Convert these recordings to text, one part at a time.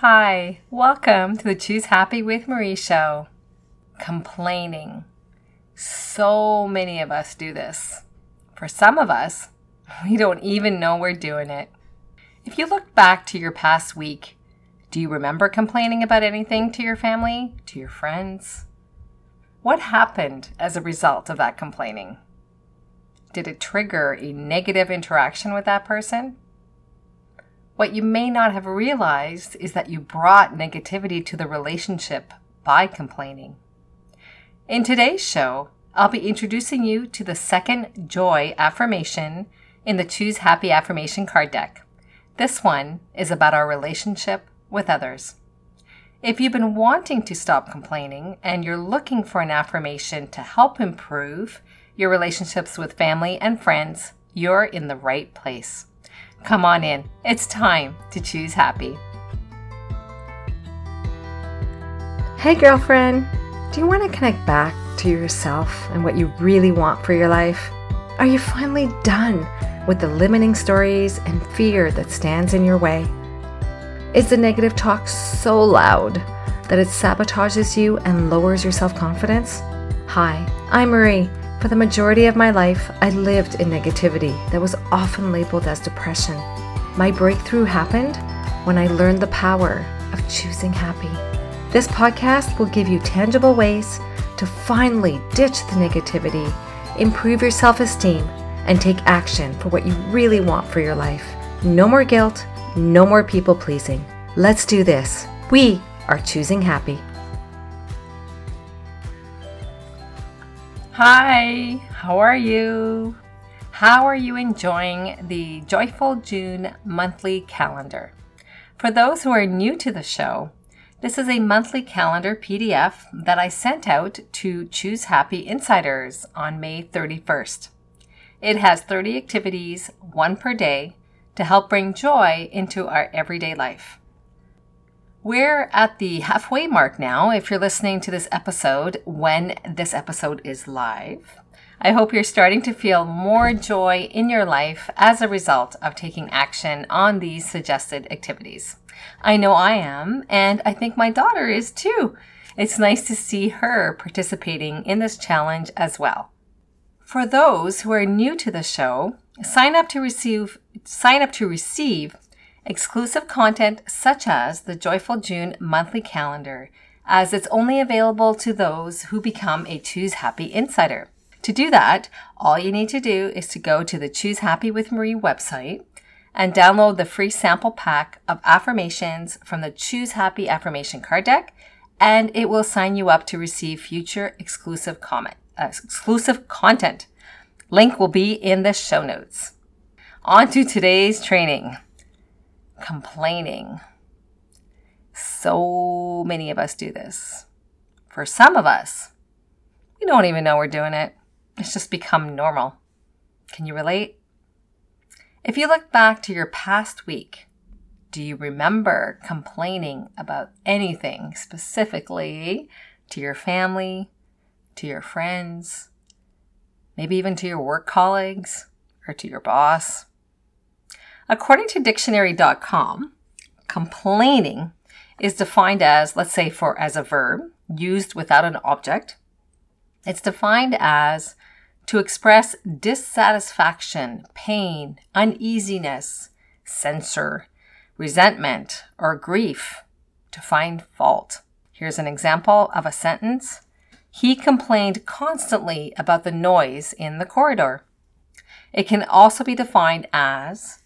Hi, welcome to the Choose Happy with Marie show. Complaining. So many of us do this. For some of us, we don't even know we're doing it. If you look back to your past week, do you remember complaining about anything to your family, to your friends? What happened as a result of that complaining? Did it trigger a negative interaction with that person? What you may not have realized is that you brought negativity to the relationship by complaining. In today's show, I'll be introducing you to the second joy affirmation in the Choose Happy Affirmation card deck. This one is about our relationship with others. If you've been wanting to stop complaining and you're looking for an affirmation to help improve your relationships with family and friends, you're in the right place. Come on in. It's time to choose happy. Hey, girlfriend. Do you want to connect back to yourself and what you really want for your life? Are you finally done with the limiting stories and fear that stands in your way? Is the negative talk so loud that it sabotages you and lowers your self confidence? Hi, I'm Marie for the majority of my life, I lived in negativity that was often labeled as depression. My breakthrough happened when I learned the power of choosing happy. This podcast will give you tangible ways to finally ditch the negativity, improve your self esteem, and take action for what you really want for your life. No more guilt, no more people pleasing. Let's do this. We are choosing happy. Hi, how are you? How are you enjoying the Joyful June monthly calendar? For those who are new to the show, this is a monthly calendar PDF that I sent out to Choose Happy Insiders on May 31st. It has 30 activities, one per day, to help bring joy into our everyday life. We're at the halfway mark now if you're listening to this episode when this episode is live. I hope you're starting to feel more joy in your life as a result of taking action on these suggested activities. I know I am, and I think my daughter is too. It's nice to see her participating in this challenge as well. For those who are new to the show, sign up to receive sign up to receive exclusive content such as the Joyful June monthly calendar, as it's only available to those who become a Choose Happy Insider. To do that, all you need to do is to go to the Choose Happy with Marie website and download the free sample pack of affirmations from the Choose Happy Affirmation card deck, and it will sign you up to receive future exclusive comment, uh, exclusive content. Link will be in the show notes. On to today's training complaining. So many of us do this. For some of us, we don't even know we're doing it. It's just become normal. Can you relate? If you look back to your past week, do you remember complaining about anything specifically to your family, to your friends, maybe even to your work colleagues or to your boss? According to dictionary.com, complaining is defined as, let's say, for as a verb used without an object. It's defined as to express dissatisfaction, pain, uneasiness, censor, resentment, or grief, to find fault. Here's an example of a sentence. He complained constantly about the noise in the corridor. It can also be defined as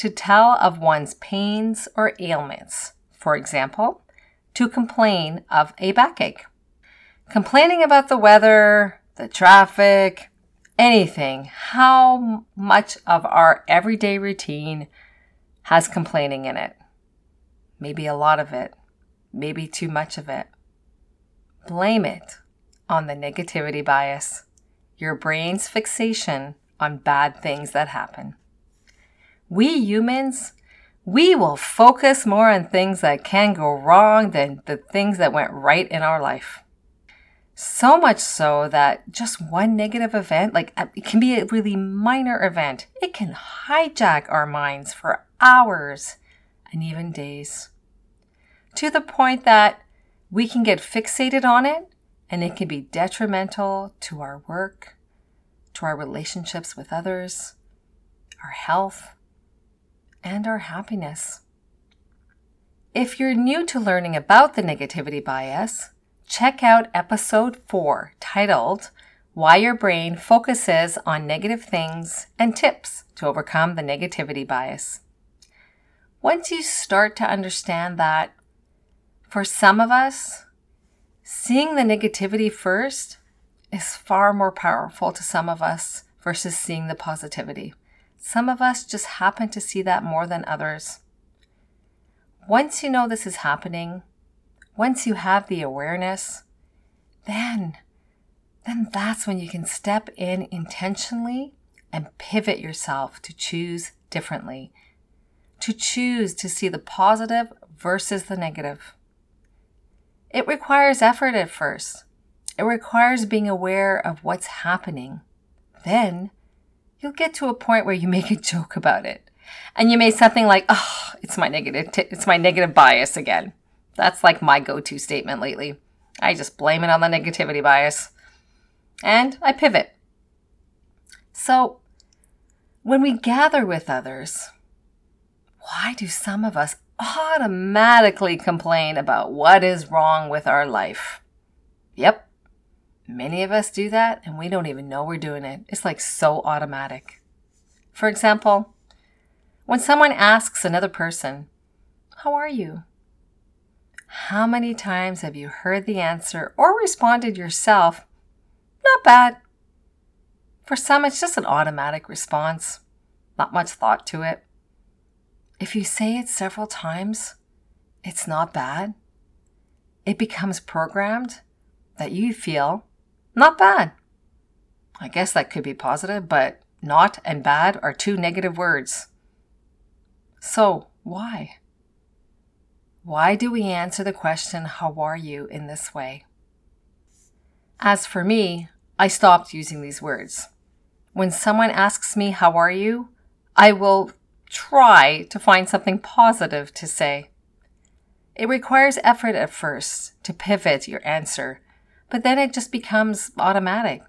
to tell of one's pains or ailments. For example, to complain of a backache. Complaining about the weather, the traffic, anything, how much of our everyday routine has complaining in it? Maybe a lot of it, maybe too much of it. Blame it on the negativity bias, your brain's fixation on bad things that happen we humans, we will focus more on things that can go wrong than the things that went right in our life. So much so that just one negative event, like uh, it can be a really minor event, it can hijack our minds for hours and even days. to the point that we can get fixated on it and it can be detrimental to our work, to our relationships with others, our health, and our happiness. If you're new to learning about the negativity bias, check out episode 4 titled Why Your Brain Focuses on Negative Things and Tips to Overcome the Negativity Bias. Once you start to understand that, for some of us, seeing the negativity first is far more powerful to some of us versus seeing the positivity. Some of us just happen to see that more than others. Once you know this is happening, once you have the awareness, then then that's when you can step in intentionally and pivot yourself to choose differently. To choose to see the positive versus the negative. It requires effort at first. It requires being aware of what's happening. Then you'll get to a point where you make a joke about it. And you may something like, "Oh, it's my negative t- it's my negative bias again." That's like my go-to statement lately. I just blame it on the negativity bias. And I pivot. So, when we gather with others, why do some of us automatically complain about what is wrong with our life. Yep, many of us do that and we don't even know we're doing it. It's like so automatic. For example, when someone asks another person, How are you? How many times have you heard the answer or responded yourself, Not bad? For some, it's just an automatic response, not much thought to it. If you say it several times, it's not bad. It becomes programmed that you feel not bad. I guess that could be positive, but not and bad are two negative words. So, why? Why do we answer the question, How are you, in this way? As for me, I stopped using these words. When someone asks me, How are you? I will try to find something positive to say. It requires effort at first to pivot your answer, but then it just becomes automatic.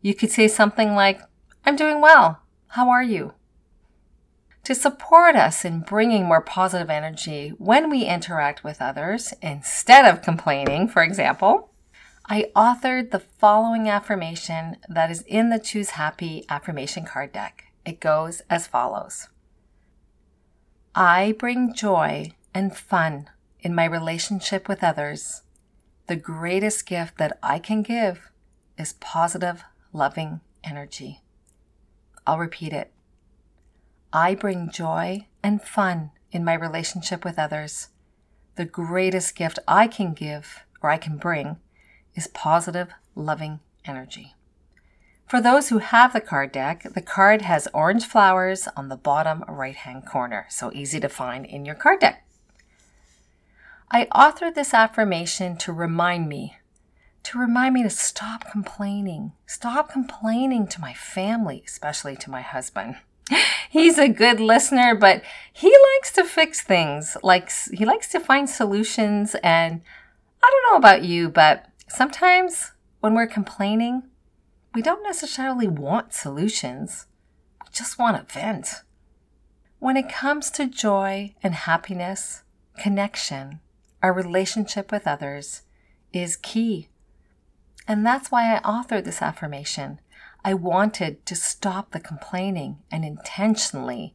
You could say something like, I'm doing well. How are you? To support us in bringing more positive energy when we interact with others, instead of complaining, for example, I authored the following affirmation that is in the Choose Happy affirmation card deck. It goes as follows I bring joy and fun in my relationship with others. The greatest gift that I can give is positive, loving energy. I'll repeat it. I bring joy and fun in my relationship with others. The greatest gift I can give or I can bring is positive, loving energy. For those who have the card deck, the card has orange flowers on the bottom right hand corner, so easy to find in your card deck. I authored this affirmation to remind me, to remind me to stop complaining, stop complaining to my family, especially to my husband. He's a good listener, but he likes to fix things. Likes he likes to find solutions and I don't know about you, but sometimes when we're complaining, we don't necessarily want solutions, we just want a vent. When it comes to joy and happiness, connection, our relationship with others is key. And that's why I authored this affirmation. I wanted to stop the complaining and intentionally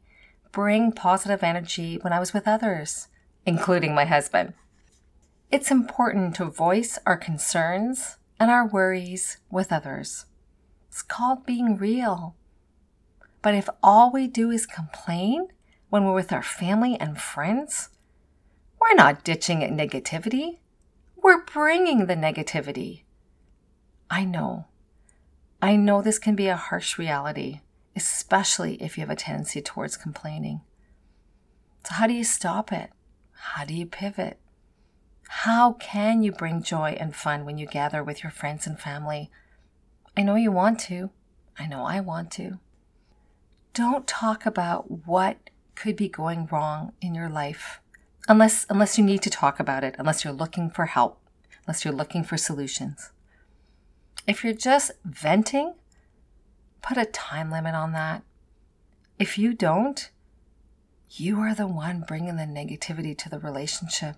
bring positive energy when I was with others, including my husband. It's important to voice our concerns and our worries with others. It's called being real. But if all we do is complain when we're with our family and friends, we're not ditching at negativity. We're bringing the negativity. I know. I know this can be a harsh reality, especially if you have a tendency towards complaining. So, how do you stop it? How do you pivot? How can you bring joy and fun when you gather with your friends and family? I know you want to. I know I want to. Don't talk about what could be going wrong in your life unless unless you need to talk about it, unless you're looking for help, unless you're looking for solutions. If you're just venting, put a time limit on that. If you don't, you are the one bringing the negativity to the relationship.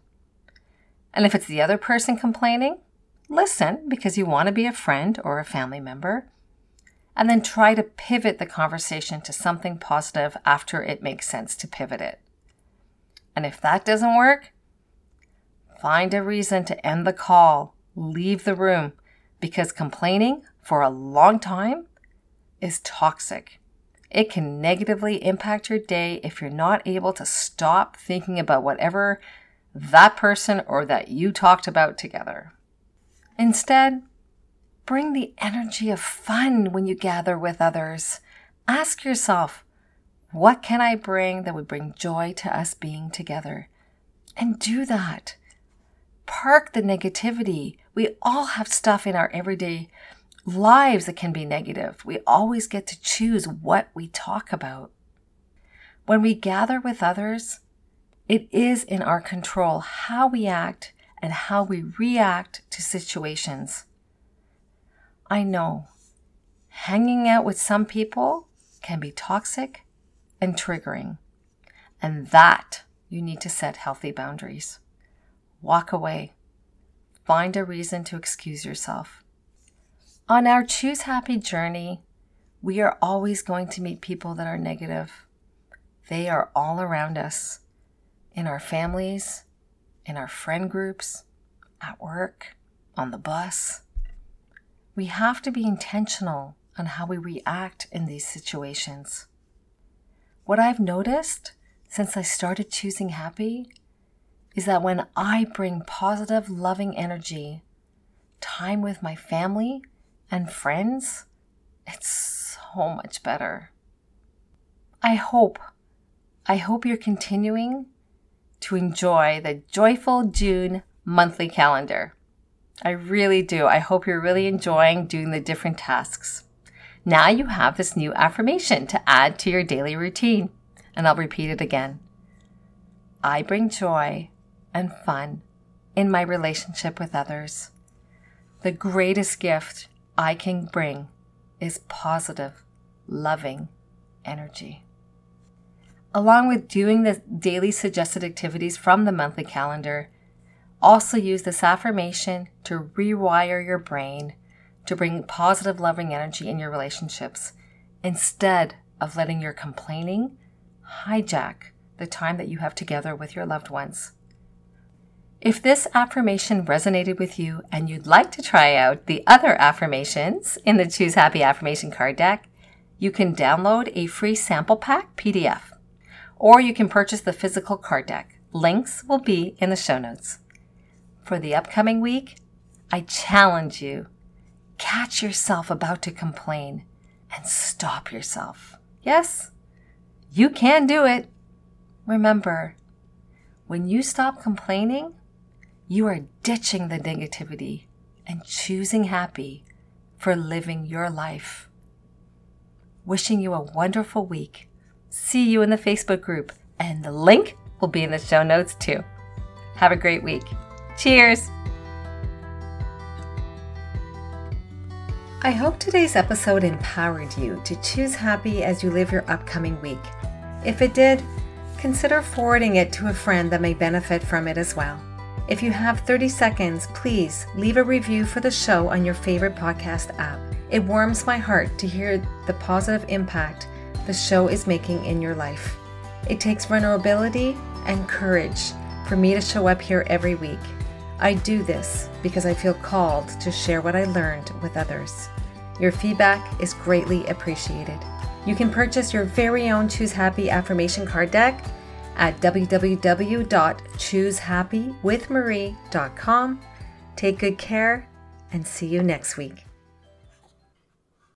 And if it's the other person complaining, listen because you want to be a friend or a family member. And then try to pivot the conversation to something positive after it makes sense to pivot it. And if that doesn't work, find a reason to end the call, leave the room, because complaining for a long time is toxic. It can negatively impact your day if you're not able to stop thinking about whatever that person or that you talked about together. Instead, bring the energy of fun when you gather with others. Ask yourself, what can I bring that would bring joy to us being together? And do that. Park the negativity. We all have stuff in our everyday lives that can be negative. We always get to choose what we talk about. When we gather with others, it is in our control how we act and how we react to situations. I know hanging out with some people can be toxic and triggering, and that you need to set healthy boundaries. Walk away. Find a reason to excuse yourself. On our Choose Happy journey, we are always going to meet people that are negative. They are all around us in our families, in our friend groups, at work, on the bus. We have to be intentional on how we react in these situations. What I've noticed since I started choosing happy is that when I bring positive, loving energy, time with my family and friends, it's so much better. I hope, I hope you're continuing to enjoy the Joyful June monthly calendar. I really do. I hope you're really enjoying doing the different tasks. Now you have this new affirmation to add to your daily routine, and I'll repeat it again. I bring joy and fun in my relationship with others. The greatest gift I can bring is positive, loving energy. Along with doing the daily suggested activities from the monthly calendar, also use this affirmation to rewire your brain to bring positive, loving energy in your relationships instead of letting your complaining hijack the time that you have together with your loved ones. If this affirmation resonated with you and you'd like to try out the other affirmations in the Choose Happy Affirmation card deck, you can download a free sample pack PDF, or you can purchase the physical card deck. Links will be in the show notes. For the upcoming week, I challenge you catch yourself about to complain and stop yourself. Yes, you can do it. Remember, when you stop complaining, you are ditching the negativity and choosing happy for living your life. Wishing you a wonderful week. See you in the Facebook group, and the link will be in the show notes too. Have a great week. Cheers! I hope today's episode empowered you to choose happy as you live your upcoming week. If it did, consider forwarding it to a friend that may benefit from it as well. If you have 30 seconds, please leave a review for the show on your favorite podcast app. It warms my heart to hear the positive impact the show is making in your life. It takes vulnerability and courage for me to show up here every week. I do this because I feel called to share what I learned with others. Your feedback is greatly appreciated. You can purchase your very own Choose Happy affirmation card deck at www.choosehappywithmarie.com. Take good care and see you next week.